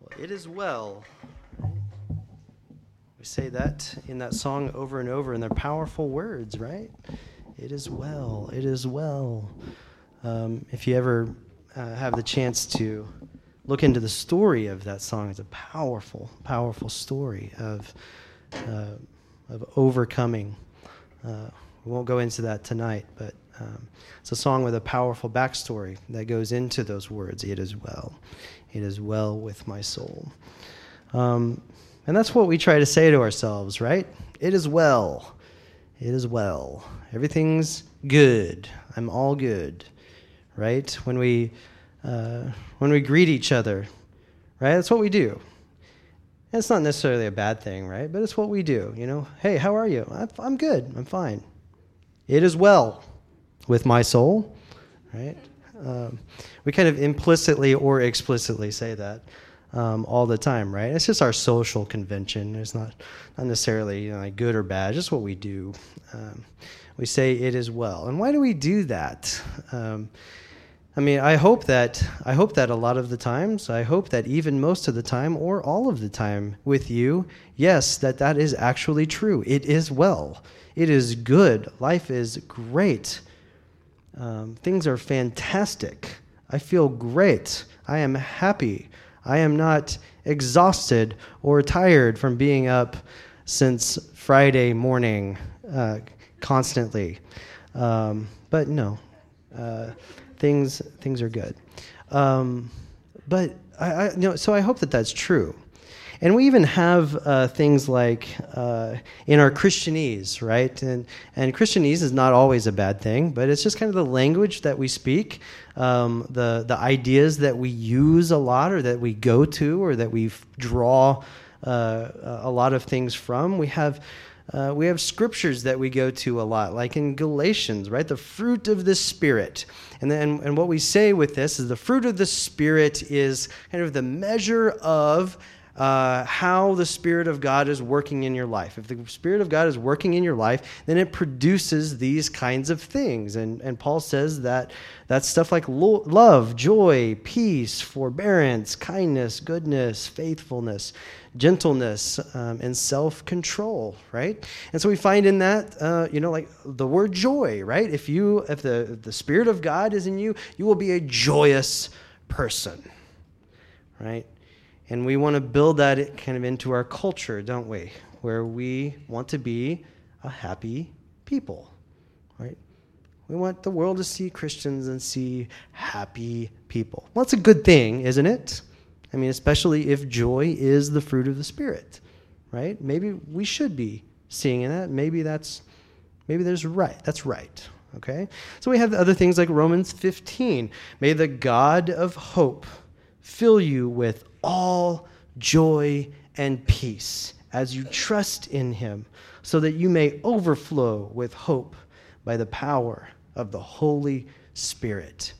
Well, it is well. We say that in that song over and over, and they're powerful words, right? It is well. It is well. Um, if you ever uh, have the chance to look into the story of that song, it's a powerful, powerful story of uh, of overcoming. Uh, we won't go into that tonight, but um, it's a song with a powerful backstory that goes into those words. It is well. It is well with my soul. Um, and that's what we try to say to ourselves, right? It is well. It is well. Everything's good. I'm all good, right? When we uh, when we greet each other, right? That's what we do. And it's not necessarily a bad thing, right? But it's what we do. You know, hey, how are you? I'm good. I'm fine. It is well with my soul, right? Um, we kind of implicitly or explicitly say that um, all the time, right? It's just our social convention. It's not, not necessarily you know, like good or bad, just what we do. Um, we say it is well. And why do we do that? Um, I mean, I hope that I hope that a lot of the times, I hope that even most of the time or all of the time with you, yes, that that is actually true. It is well. It is good. Life is great. Um, things are fantastic. I feel great. I am happy. I am not exhausted or tired from being up since Friday morning uh, constantly. Um, but no, uh, things things are good. Um, but I, I, you know, so I hope that that's true. And we even have uh, things like uh, in our Christianese, right? And, and Christianese is not always a bad thing, but it's just kind of the language that we speak, um, the, the ideas that we use a lot or that we go to or that we draw uh, a lot of things from. We have. Uh, we have scriptures that we go to a lot, like in Galatians, right? The fruit of the Spirit. And, then, and what we say with this is the fruit of the Spirit is kind of the measure of uh, how the Spirit of God is working in your life. If the Spirit of God is working in your life, then it produces these kinds of things. And, and Paul says that that's stuff like lo- love, joy, peace, forbearance, kindness, goodness, faithfulness, gentleness, um, and self control, right? And so we find in that, uh, you know, like the word joy, right? If you, if the, if the Spirit of God is in you, you will be a joyous person, right? And we want to build that kind of into our culture, don't we? Where we want to be a happy people, right? We want the world to see Christians and see happy people. Well, that's a good thing, isn't it? I mean, especially if joy is the fruit of the Spirit, right? Maybe we should be seeing that. Maybe that's, maybe there's right. That's right. Okay. So we have other things like Romans 15. May the God of hope fill you with all joy and peace as you trust in him, so that you may overflow with hope by the power of the Holy Spirit.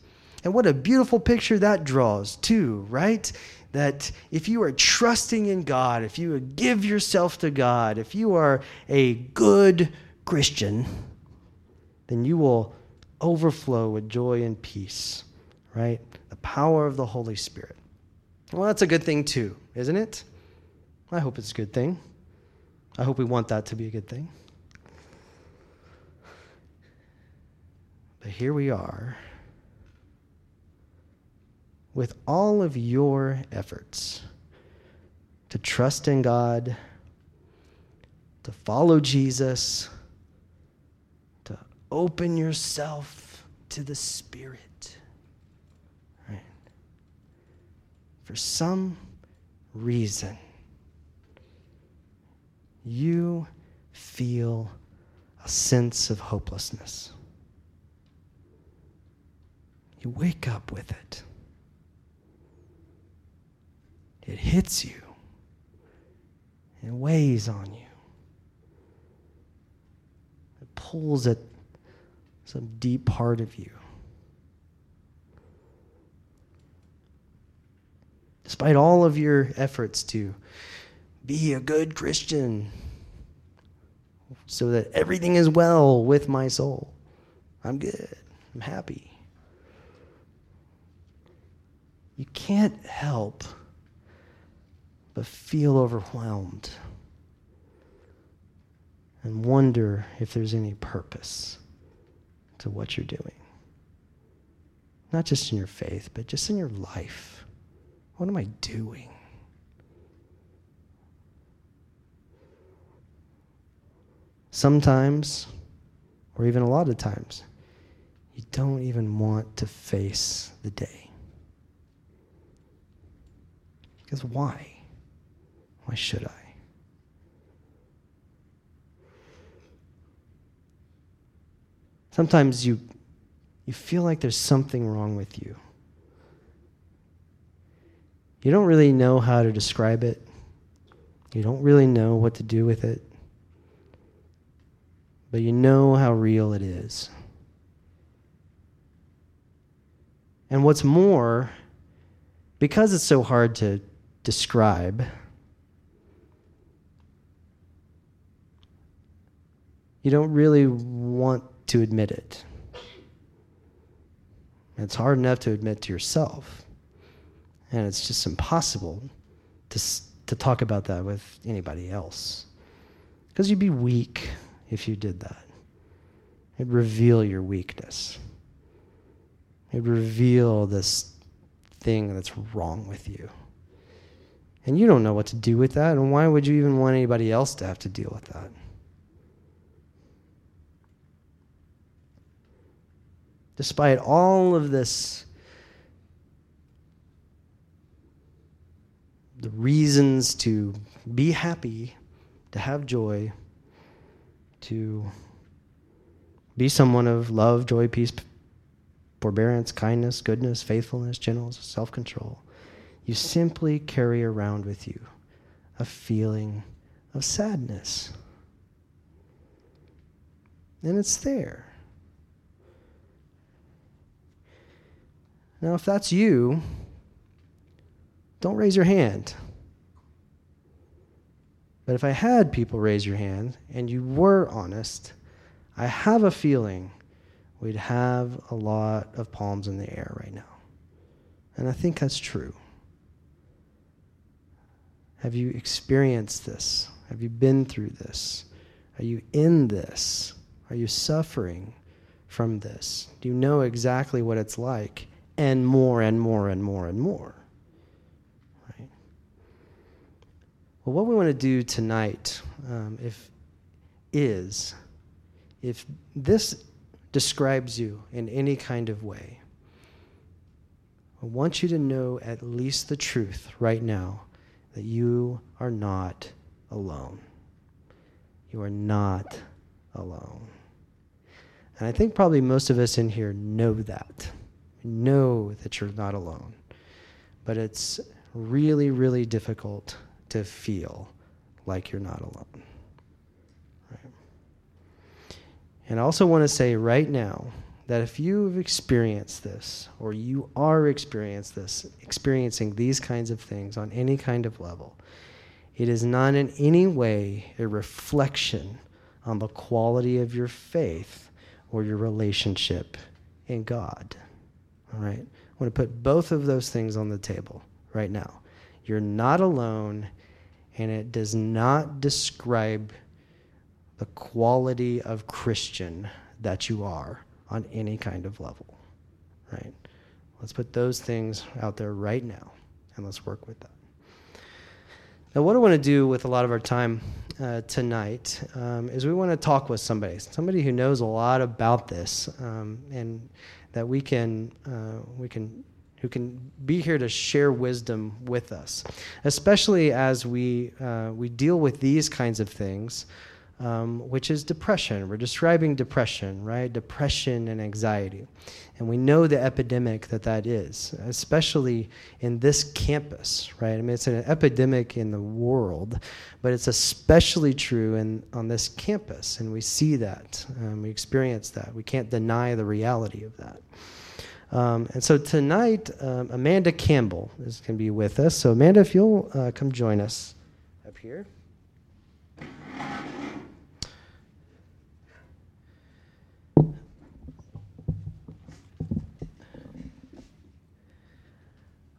And what a beautiful picture that draws, too, right? That if you are trusting in God, if you give yourself to God, if you are a good Christian, then you will overflow with joy and peace, right? The power of the Holy Spirit. Well, that's a good thing too, isn't it? I hope it's a good thing. I hope we want that to be a good thing. But here we are with all of your efforts to trust in God, to follow Jesus, to open yourself to the Spirit. For some reason, you feel a sense of hopelessness. You wake up with it. It hits you. It weighs on you. It pulls at some deep part of you. Despite all of your efforts to be a good Christian so that everything is well with my soul. I'm good. I'm happy. You can't help but feel overwhelmed and wonder if there's any purpose to what you're doing. Not just in your faith, but just in your life. What am I doing? Sometimes, or even a lot of times, you don't even want to face the day. Because why? Why should I? Sometimes you, you feel like there's something wrong with you. You don't really know how to describe it. You don't really know what to do with it. But you know how real it is. And what's more, because it's so hard to describe, you don't really want to admit it. It's hard enough to admit to yourself. And it's just impossible to, to talk about that with anybody else. Because you'd be weak if you did that. It'd reveal your weakness. It'd reveal this thing that's wrong with you. And you don't know what to do with that. And why would you even want anybody else to have to deal with that? despite all of this, the reasons to be happy, to have joy, to be someone of love, joy, peace, forbearance, kindness, goodness, faithfulness, gentleness, self control. You simply carry around with you a feeling of sadness. And it's there. Now, if that's you, don't raise your hand. But if I had people raise your hand and you were honest, I have a feeling we'd have a lot of palms in the air right now. And I think that's true. Have you experienced this? Have you been through this? Are you in this? Are you suffering from this? Do you know exactly what it's like? and more and more and more and more. Right? Well, what we want to do tonight, um, if is, if this describes you in any kind of way, I want you to know at least the truth right now that you are not alone. You are not alone. And I think probably most of us in here know that know that you're not alone. But it's really, really difficult to feel like you're not alone. Right? And I also want to say right now that if you've experienced this, or you are experiencing this, experiencing these kinds of things on any kind of level, it is not in any way a reflection on the quality of your faith or your relationship in God. All right? I want to put both of those things on the table right now. You're not alone, and it does not describe the quality of Christian that you are on any kind of level. Right? Let's put those things out there right now, and let's work with that. Now, what I want to do with a lot of our time uh, tonight um, is we want to talk with somebody, somebody who knows a lot about this, um, and that we can uh, we can who can be here to share wisdom with us, especially as we uh, we deal with these kinds of things um, which is depression. We're describing depression, right? Depression and anxiety. And we know the epidemic that that is, especially in this campus, right? I mean, it's an epidemic in the world, but it's especially true in, on this campus. And we see that, um, we experience that. We can't deny the reality of that. Um, and so tonight, um, Amanda Campbell is going to be with us. So, Amanda, if you'll uh, come join us up here.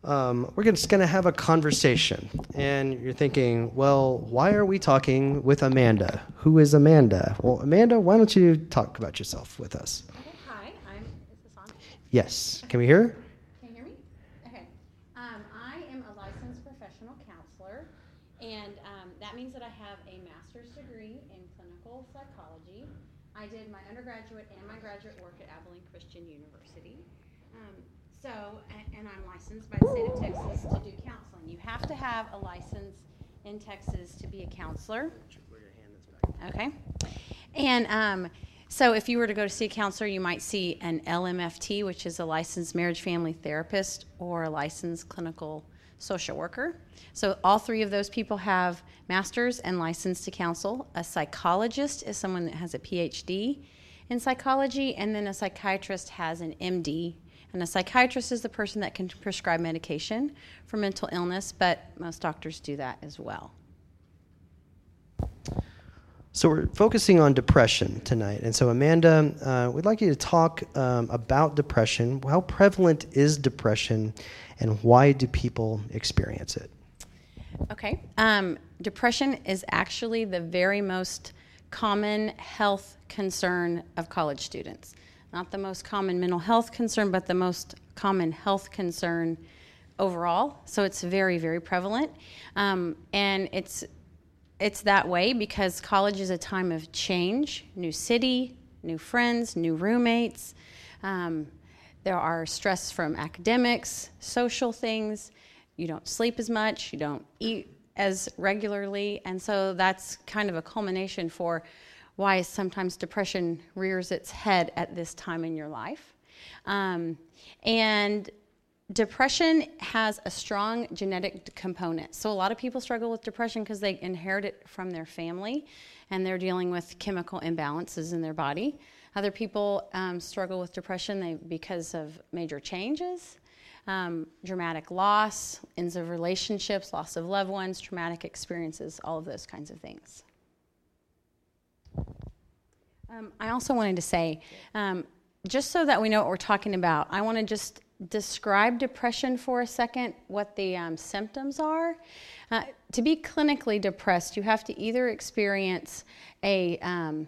um, we're just going to have a conversation. And you're thinking, well, why are we talking with Amanda? Who is Amanda? Well, Amanda, why don't you talk about yourself with us? Okay, hi, I'm, is this on? Yes. Can we hear? Can you hear me? Okay. Um, I am a licensed professional counselor, and um, that means that I have a master's degree in clinical psychology. I did my undergraduate and my graduate work at Abilene Christian University. Um, so, a- and I'm licensed by the state of Texas to do counseling. You have to have a license in Texas to be a counselor. Okay. And um, so if you were to go to see a counselor, you might see an LMFT, which is a licensed marriage family therapist or a licensed clinical social worker. So all three of those people have masters and license to counsel. A psychologist is someone that has a PhD in psychology, and then a psychiatrist has an MD. And a psychiatrist is the person that can prescribe medication for mental illness, but most doctors do that as well. So we're focusing on depression tonight, and so Amanda, uh, we'd like you to talk um, about depression. How prevalent is depression, and why do people experience it? Okay. Um, depression is actually the very most common health concern of college students. Not the most common mental health concern, but the most common health concern overall. So it's very, very prevalent. Um, and it's it's that way because college is a time of change, new city, new friends, new roommates. Um, there are stress from academics, social things. You don't sleep as much, you don't eat as regularly. And so that's kind of a culmination for why sometimes depression rears its head at this time in your life. Um, and depression has a strong genetic component. So a lot of people struggle with depression because they inherit it from their family and they're dealing with chemical imbalances in their body. Other people um, struggle with depression they, because of major changes, um, dramatic loss, ends of relationships, loss of loved ones, traumatic experiences, all of those kinds of things. Um, I also wanted to say, um, just so that we know what we're talking about, I want to just describe depression for a second, what the um, symptoms are. Uh, to be clinically depressed, you have to either experience a, um,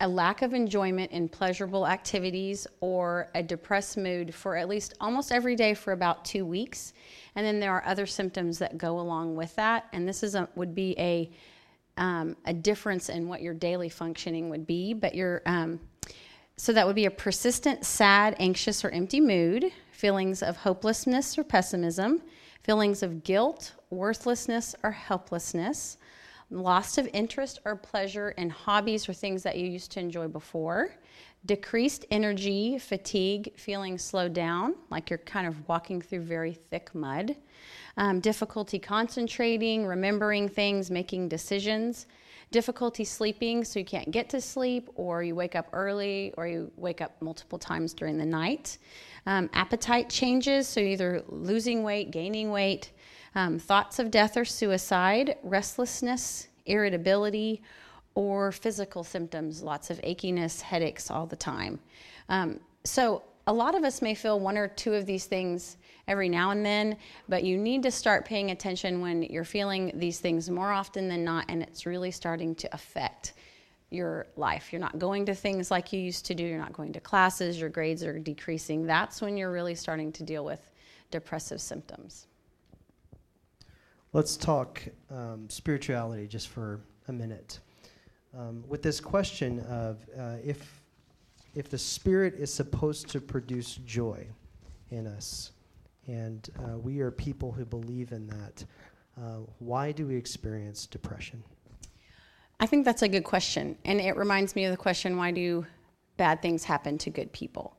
a lack of enjoyment in pleasurable activities or a depressed mood for at least almost every day for about two weeks. And then there are other symptoms that go along with that. And this is a, would be a, um, a difference in what your daily functioning would be. But your, um, so that would be a persistent, sad, anxious, or empty mood feelings of hopelessness or pessimism, feelings of guilt, worthlessness, or helplessness, loss of interest or pleasure in hobbies or things that you used to enjoy before, decreased energy, fatigue, feeling slowed down, like you're kind of walking through very thick mud, um, difficulty concentrating, remembering things, making decisions, difficulty sleeping, so you can't get to sleep, or you wake up early, or you wake up multiple times during the night. Um, appetite changes, so either losing weight, gaining weight, um, thoughts of death or suicide, restlessness, irritability, or physical symptoms, lots of achiness, headaches all the time. Um, so, a lot of us may feel one or two of these things every now and then, but you need to start paying attention when you're feeling these things more often than not, and it's really starting to affect your life. You're not going to things like you used to do, you're not going to classes, your grades are decreasing. That's when you're really starting to deal with depressive symptoms. Let's talk um, spirituality just for a minute. Um, with this question of uh, if, if the Spirit is supposed to produce joy in us, and uh, we are people who believe in that, uh, why do we experience depression? I think that's a good question. And it reminds me of the question why do bad things happen to good people?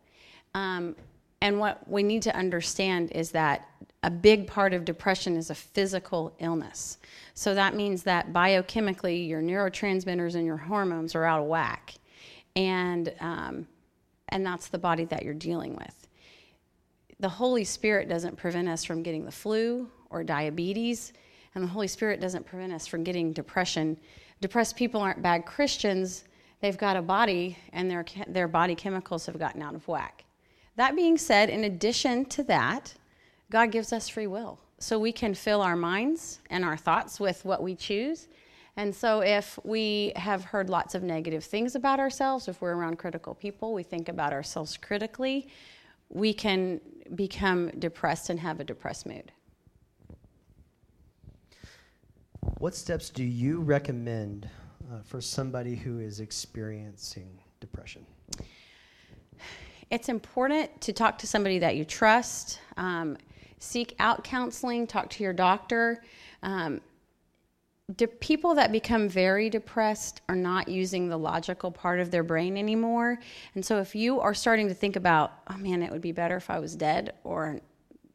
Um, and what we need to understand is that a big part of depression is a physical illness. So that means that biochemically, your neurotransmitters and your hormones are out of whack. And, um, and that's the body that you're dealing with. The Holy Spirit doesn't prevent us from getting the flu or diabetes, and the Holy Spirit doesn't prevent us from getting depression depressed people aren't bad Christians. They've got a body, and their, their body chemicals have gotten out of whack. That being said, in addition to that, God gives us free will. So we can fill our minds and our thoughts with what we choose. And so if we have heard lots of negative things about ourselves, if we're around critical people, we think about ourselves critically, we can become depressed and have a depressed mood. What steps do you recommend uh, for somebody who is experiencing depression? It's important to talk to somebody that you trust. Um, seek out counseling, talk to your doctor. Um, de- people that become very depressed are not using the logical part of their brain anymore. And so if you are starting to think about, oh man, it would be better if I was dead, or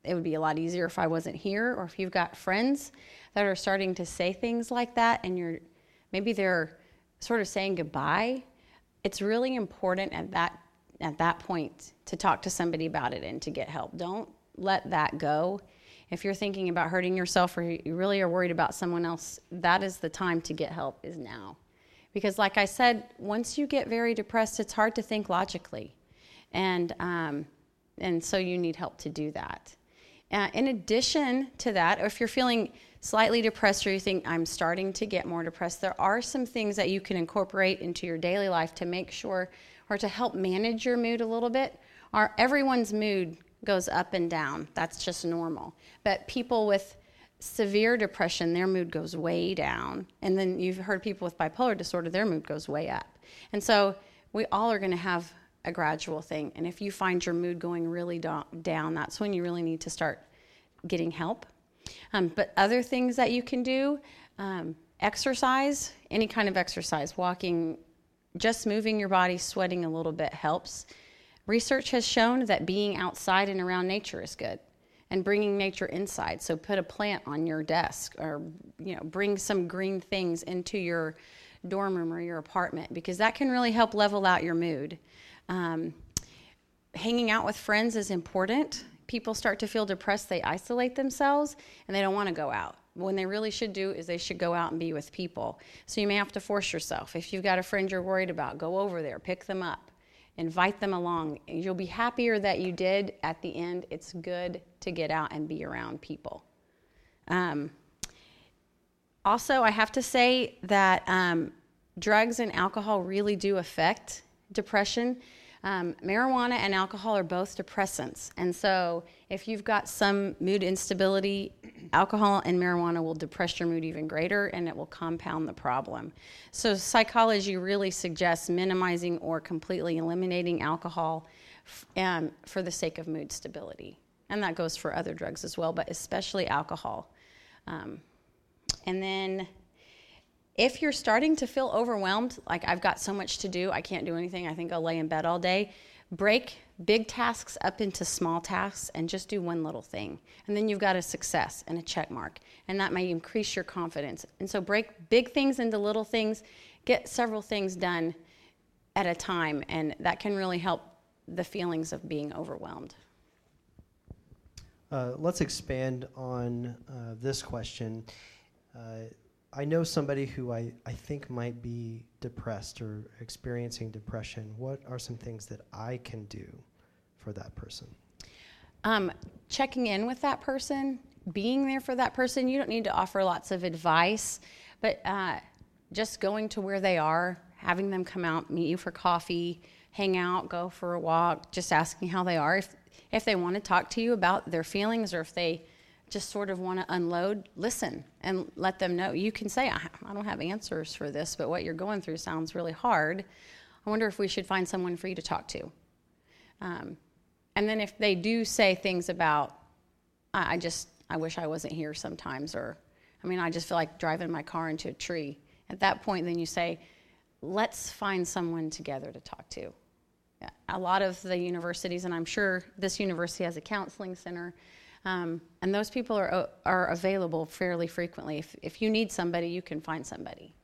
it would be a lot easier if I wasn't here, or if you've got friends that are starting to say things like that and you're maybe they're sort of saying goodbye, it's really important at that at that point to talk to somebody about it and to get help. Don't let that go. If you're thinking about hurting yourself or you really are worried about someone else, that is the time to get help, is now. Because, like I said, once you get very depressed, it's hard to think logically. And, um, and so you need help to do that. Uh, in addition to that, if you're feeling slightly depressed or you think I'm starting to get more depressed, there are some things that you can incorporate into your daily life to make sure or to help manage your mood a little bit. Our, everyone's mood goes up and down. That's just normal. But people with severe depression, their mood goes way down. And then you've heard people with bipolar disorder, their mood goes way up. And so we all are going to have a gradual thing. And if you find your mood going really down, that's when you really need to start getting help. Um, but other things that you can do um, exercise, any kind of exercise, walking, just moving your body, sweating a little bit helps. Research has shown that being outside and around nature is good and bringing nature inside. So put a plant on your desk or you know bring some green things into your dorm room or your apartment because that can really help level out your mood. Um, hanging out with friends is important. People start to feel depressed, they isolate themselves and they don't want to go out. When they really should do is they should go out and be with people. So you may have to force yourself. If you've got a friend you're worried about, go over there, pick them up invite them along. You'll be happier that you did at the end. It's good to get out and be around people. Um, also, I have to say that um, drugs and alcohol really do affect depression. Um, marijuana and alcohol are both depressants. And so, if you've got some mood instability, alcohol and marijuana will depress your mood even greater and it will compound the problem. So, psychology really suggests minimizing or completely eliminating alcohol um, for the sake of mood stability. And that goes for other drugs as well, but especially alcohol. Um, and then if you're starting to feel overwhelmed, like I've got so much to do, I can't do anything, I think I'll lay in bed all day, break big tasks up into small tasks and just do one little thing. And then you've got a success and a check mark. And that may increase your confidence. And so break big things into little things, get several things done at a time, and that can really help the feelings of being overwhelmed. Uh, let's expand on uh, this question. Uh, I know somebody who I, I think might be depressed or experiencing depression. What are some things that I can do for that person? Um, checking in with that person, being there for that person. You don't need to offer lots of advice, but uh, just going to where they are, having them come out, meet you for coffee, hang out, go for a walk, just asking how they are. If, if they want to talk to you about their feelings or if they just sort of want to unload, listen and let them know. You can say, I, don't have answers for this, but what you're going through sounds really hard. I wonder if we should find someone for you to talk to. Um, and then if they do say things about, I, I just, I wish I wasn't here sometimes, or, I mean, I just feel like driving my car into a tree. At that point, then you say, let's find someone together to talk to. A lot of the universities, and I'm sure this university has a counseling center, um, and those people are, are available fairly frequently. If, if you need somebody, you can find somebody.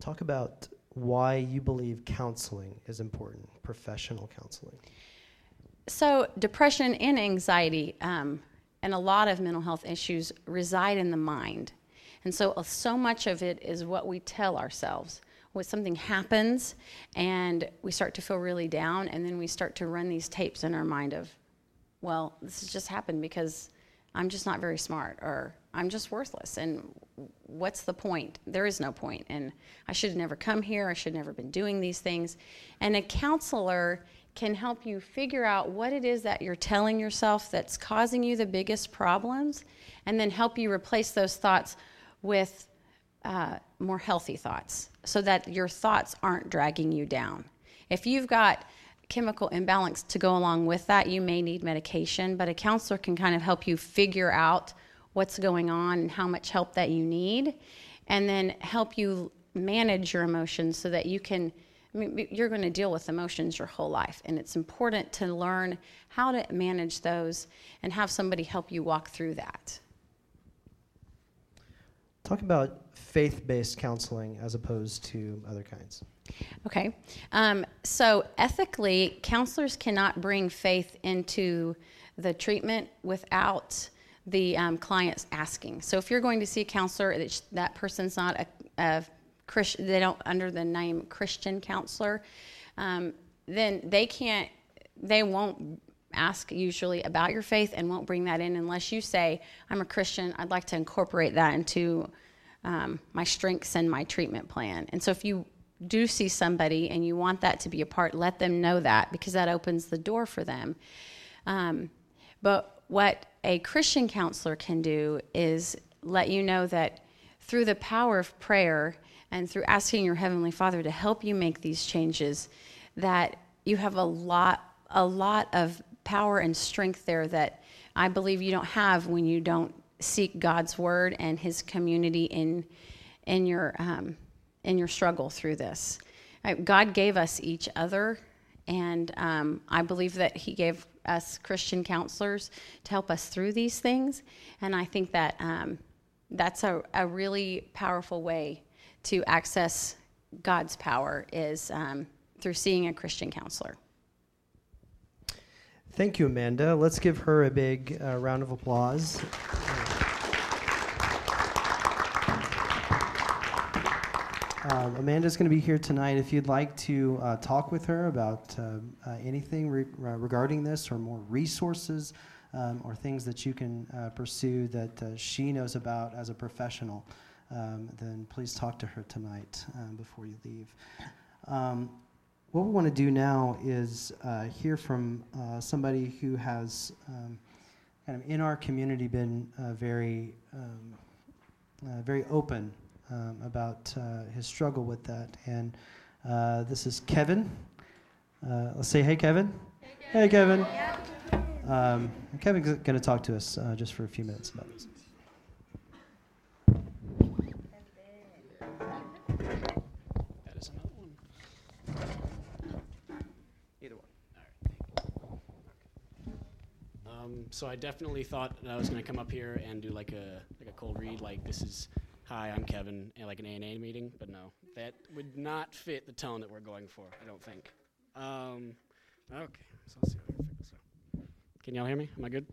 Talk about why you believe counseling is important, professional counseling. So, depression and anxiety um, and a lot of mental health issues reside in the mind. And so, uh, so much of it is what we tell ourselves. When something happens and we start to feel really down, and then we start to run these tapes in our mind of, well, this has just happened because I'm just not very smart or I'm just worthless. And what's the point? There is no point. And I should have never come here. I should have never been doing these things. And a counselor can help you figure out what it is that you're telling yourself that's causing you the biggest problems and then help you replace those thoughts with uh, more healthy thoughts so that your thoughts aren't dragging you down. If you've got chemical imbalance to go along with that, you may need medication, but a counselor can kind of help you figure out what's going on and how much help that you need, and then help you manage your emotions so that you can. I mean, you're going to deal with emotions your whole life, and it's important to learn how to manage those and have somebody help you walk through that. Talk about faith based counseling as opposed to other kinds. Okay. Um, so, ethically, counselors cannot bring faith into the treatment without the um, client's asking. So, if you're going to see a counselor, that, person's not a, a Christian, they don't under the name Christian counselor, um, then they can't, they won't ask usually about your faith and won't bring that in unless you say, I'm a Christian, I'd like to incorporate that into um, my strengths and my treatment plan. And so if you do see somebody and you want that to be a part, let them know that because that opens the door for them. Um, but what a Christian counselor can do is let you know that through the power of prayer and through asking your heavenly Father to help you make these changes, that you have a lot, a lot of power and strength there that I believe you don't have when you don't seek God's word and His community in in your um, in your struggle through this. Uh, God gave us each other, and um, I believe that He gave us Christian counselors to help us through these things. And I think that um, that's a, a really powerful way to access God's power is um, through seeing a Christian counselor. Thank you, Amanda. Let's give her a big uh, round of applause. Um, Amanda's going to be here tonight. If you'd like to uh, talk with her about uh, uh, anything re- uh, regarding this or more resources um, or things that you can uh, pursue that uh, she knows about as a professional, um, then please talk to her tonight um, before you leave. Um, what we want to do now is hear from somebody who has um, kind of in our community been very, um, very open um, about uh, his struggle with that. And uh, this is Kevin. Uh, let's say, hey, Kevin. Hey, Kevin. Hey, Kevin. Um, Kevin's going to talk to us uh, just for a few minutes about this. Um, so I definitely thought that I was going to come up here and do like a like a cold read, like this is hi, I'm Kevin, and like an A&A meeting, but no, that would not fit the tone that we're going for, I don't think. Um, okay, so let's see how we fix this. Can y'all hear me? Am I good?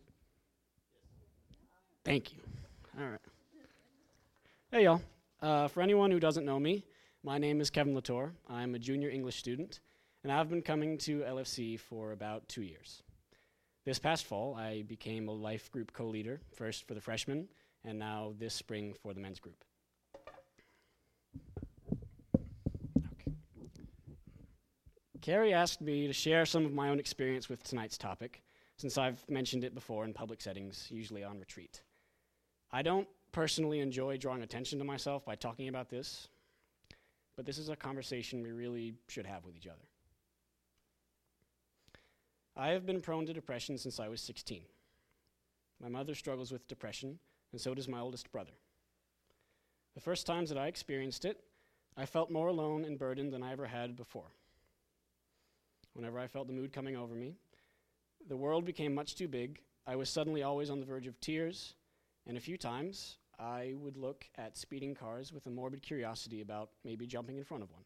Thank you. All right. Hey, y'all. Uh, for anyone who doesn't know me, my name is Kevin Latour. I'm a junior English student, and I've been coming to LFC for about two years. This past fall, I became a life group co leader, first for the freshmen, and now this spring for the men's group. Carrie asked me to share some of my own experience with tonight's topic, since I've mentioned it before in public settings, usually on retreat. I don't personally enjoy drawing attention to myself by talking about this, but this is a conversation we really should have with each other. I have been prone to depression since I was 16. My mother struggles with depression, and so does my oldest brother. The first times that I experienced it, I felt more alone and burdened than I ever had before. Whenever I felt the mood coming over me, the world became much too big. I was suddenly always on the verge of tears, and a few times I would look at speeding cars with a morbid curiosity about maybe jumping in front of one.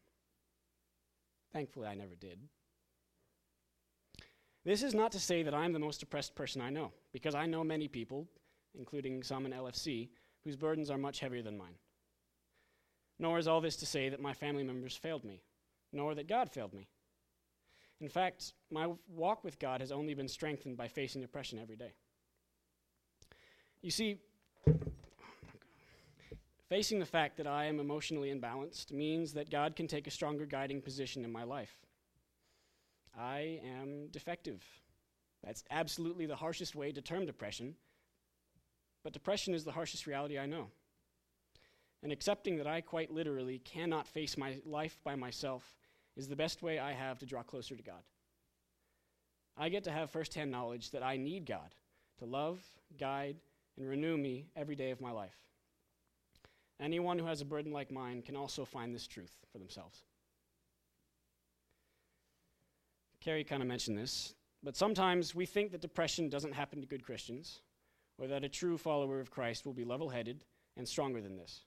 Thankfully, I never did. This is not to say that I'm the most depressed person I know, because I know many people including some in LFC, whose burdens are much heavier than mine. Nor is all this to say that my family members failed me, nor that God failed me. In fact, my walk with God has only been strengthened by facing depression every day. You see, facing the fact that I am emotionally imbalanced means that God can take a stronger guiding position in my life. I am defective. That's absolutely the harshest way to term depression, but depression is the harshest reality I know. And accepting that I quite literally cannot face my life by myself is the best way I have to draw closer to God. I get to have firsthand knowledge that I need God to love, guide, and renew me every day of my life. Anyone who has a burden like mine can also find this truth for themselves. Carrie kind of mentioned this, but sometimes we think that depression doesn't happen to good Christians, or that a true follower of Christ will be level headed and stronger than this.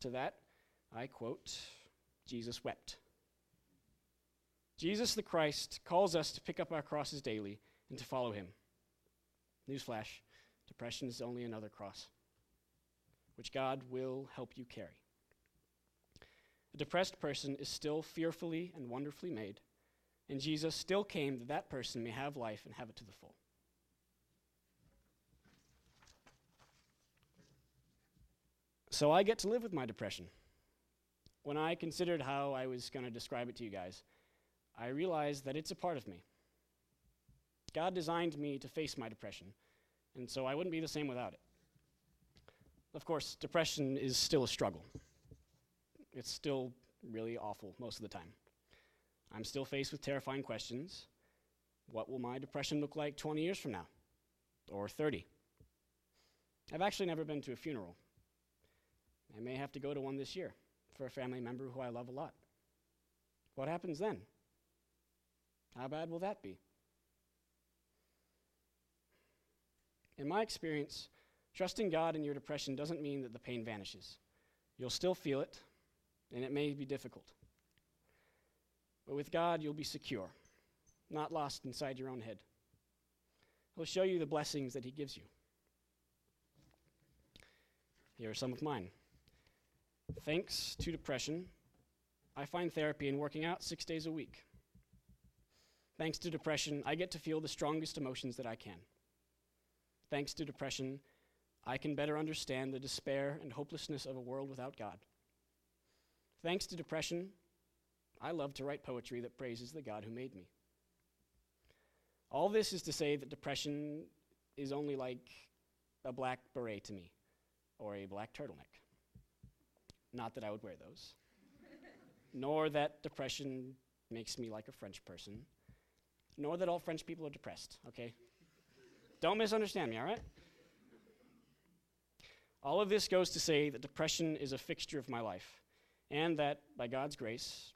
To that, I quote Jesus wept. Jesus the Christ calls us to pick up our crosses daily and to follow him. Newsflash depression is only another cross, which God will help you carry. A depressed person is still fearfully and wonderfully made, and Jesus still came that that person may have life and have it to the full. So I get to live with my depression. When I considered how I was going to describe it to you guys, I realized that it's a part of me. God designed me to face my depression, and so I wouldn't be the same without it. Of course, depression is still a struggle. It's still really awful most of the time. I'm still faced with terrifying questions. What will my depression look like 20 years from now? Or 30? I've actually never been to a funeral. I may have to go to one this year for a family member who I love a lot. What happens then? How bad will that be? In my experience, trusting God in your depression doesn't mean that the pain vanishes. You'll still feel it, and it may be difficult. But with God, you'll be secure, not lost inside your own head. He'll show you the blessings that He gives you. Here are some of mine. Thanks to depression, I find therapy and working out six days a week. Thanks to depression, I get to feel the strongest emotions that I can. Thanks to depression, I can better understand the despair and hopelessness of a world without God. Thanks to depression, I love to write poetry that praises the God who made me. All this is to say that depression is only like a black beret to me, or a black turtleneck. Not that I would wear those, nor that depression makes me like a French person, nor that all French people are depressed, okay? Don't misunderstand me, all right? All of this goes to say that depression is a fixture of my life, and that, by God's grace,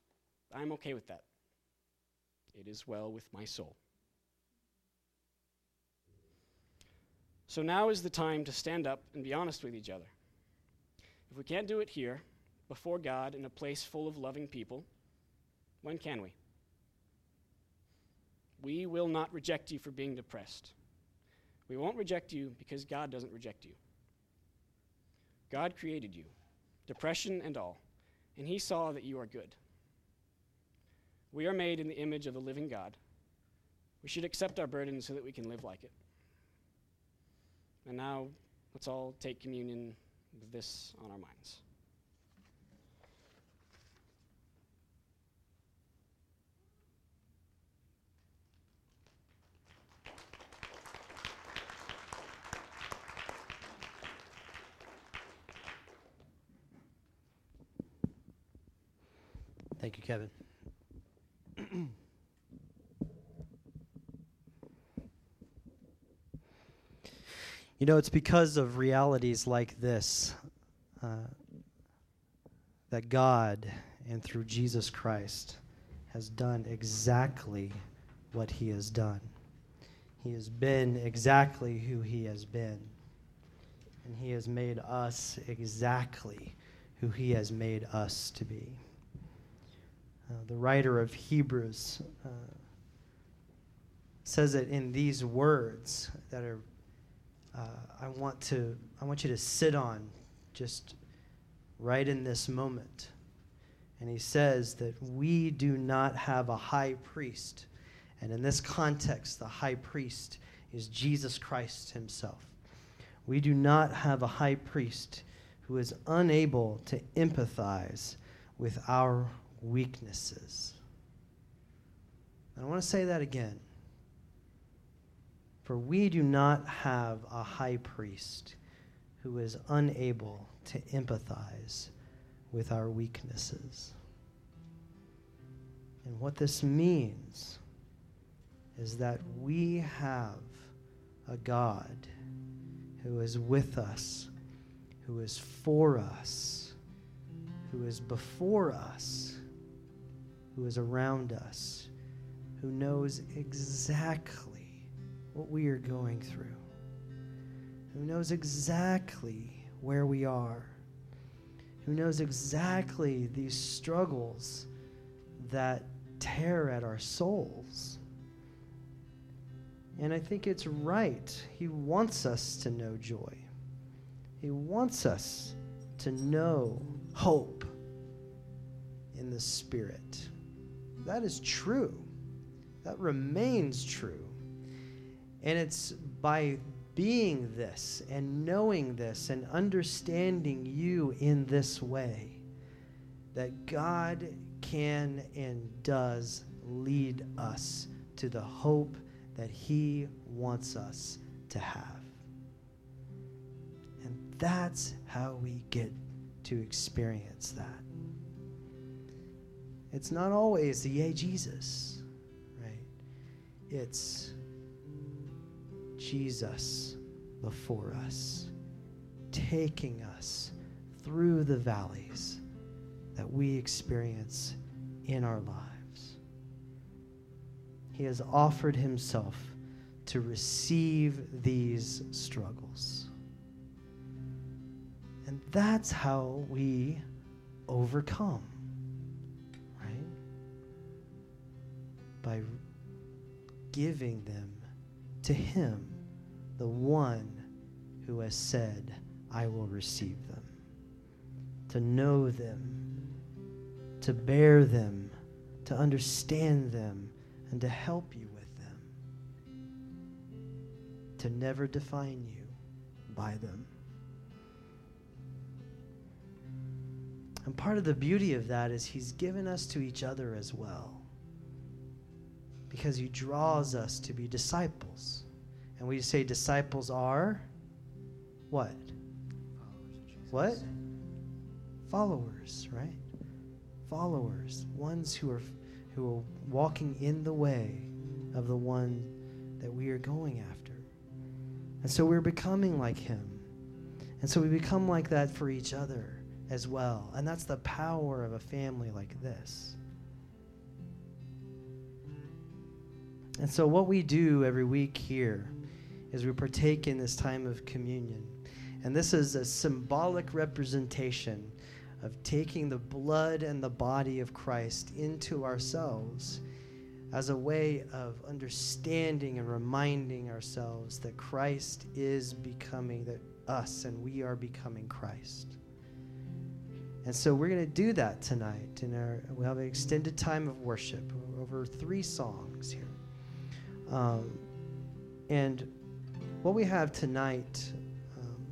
I'm okay with that. It is well with my soul. So now is the time to stand up and be honest with each other. If we can't do it here, before God, in a place full of loving people, when can we? We will not reject you for being depressed. We won't reject you because God doesn't reject you. God created you, depression and all, and He saw that you are good. We are made in the image of the living God. We should accept our burden so that we can live like it. And now, let's all take communion with this on our minds. Thank you, Kevin. You know, it's because of realities like this uh, that God, and through Jesus Christ, has done exactly what he has done. He has been exactly who he has been. And he has made us exactly who he has made us to be. Uh, the writer of Hebrews uh, says it in these words that are uh, I want to I want you to sit on just right in this moment. And he says that we do not have a high priest. And in this context, the high priest is Jesus Christ himself. We do not have a high priest who is unable to empathize with our weaknesses. And I want to say that again. For we do not have a high priest who is unable to empathize with our weaknesses. And what this means is that we have a God who is with us, who is for us, who is before us, who is around us, who knows exactly what we are going through, who knows exactly where we are, who knows exactly these struggles that tear at our souls. And I think it's right. He wants us to know joy. He wants us to know hope in the Spirit. That is true. That remains true. And it's by being this and knowing this and understanding you in this way that God can and does lead us to the hope that He wants us to have. And that's how we get to experience that. It's not always the yay, Jesus, right? It's Jesus before us, taking us through the valleys that we experience in our lives. He has offered himself to receive these struggles. And that's how we overcome, By giving them to Him, the one who has said, I will receive them. To know them, to bear them, to understand them, and to help you with them. To never define you by them. And part of the beauty of that is He's given us to each other as well. Because He draws us to be disciples. And we say disciples are what? What? Followers, right? Followers, ones who are who are walking in the way of the one that we are going after. And so we're becoming like him. And so we become like that for each other as well. And that's the power of a family like this. And so, what we do every week here is we partake in this time of communion. And this is a symbolic representation of taking the blood and the body of Christ into ourselves as a way of understanding and reminding ourselves that Christ is becoming that us and we are becoming Christ. And so we're going to do that tonight. In our, we'll have an extended time of worship over three songs. Um, and what we have tonight um,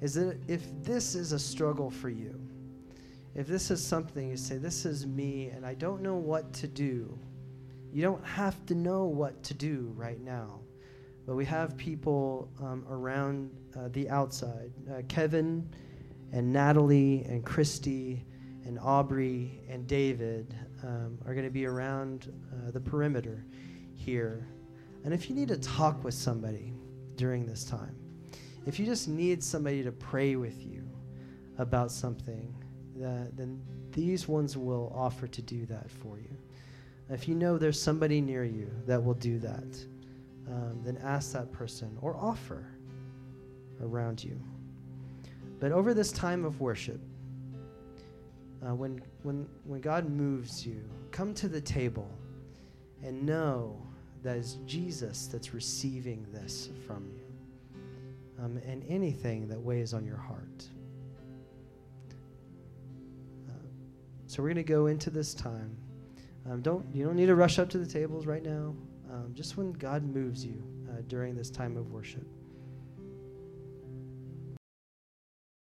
is that if this is a struggle for you, if this is something you say, this is me, and I don't know what to do, you don't have to know what to do right now. But we have people um, around uh, the outside. Uh, Kevin and Natalie and Christy and Aubrey and David um, are going to be around uh, the perimeter here. And if you need to talk with somebody during this time, if you just need somebody to pray with you about something, that, then these ones will offer to do that for you. If you know there's somebody near you that will do that, um, then ask that person or offer around you. But over this time of worship, uh, when, when, when God moves you, come to the table and know that it's Jesus that's receiving this from you um, and anything that weighs on your heart. Uh, so So we're going to go into this time. Um, don't you don't need to rush up to the tables right now. Um, just when God moves you uh, during this time of worship.